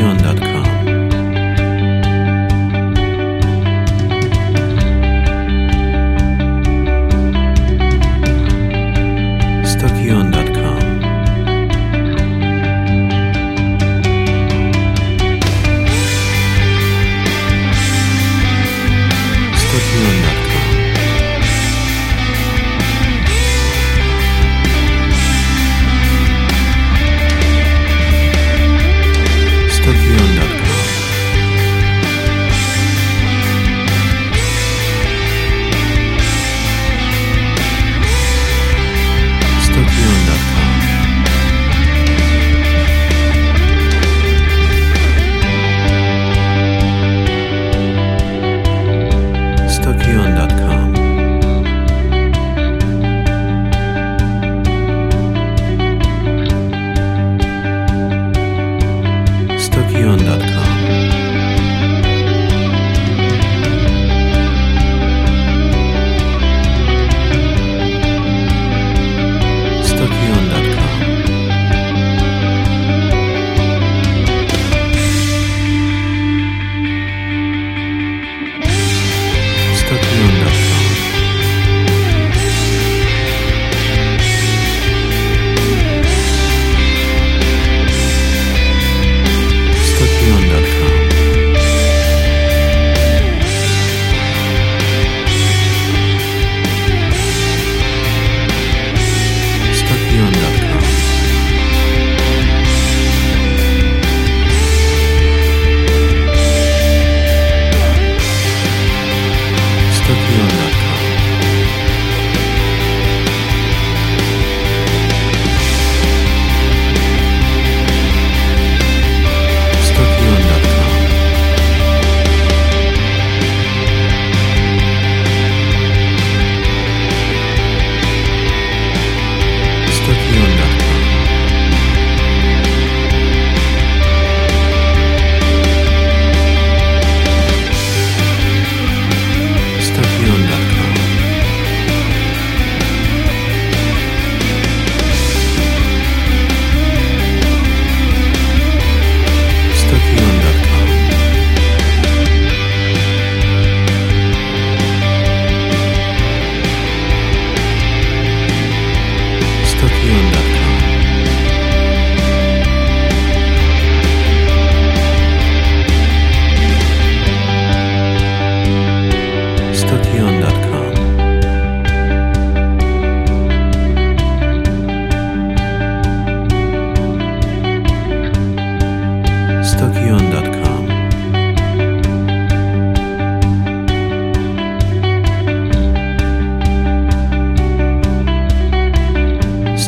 patreon.com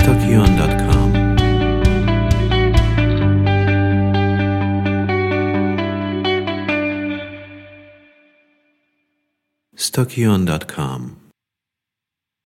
tokion.com. Stokion.com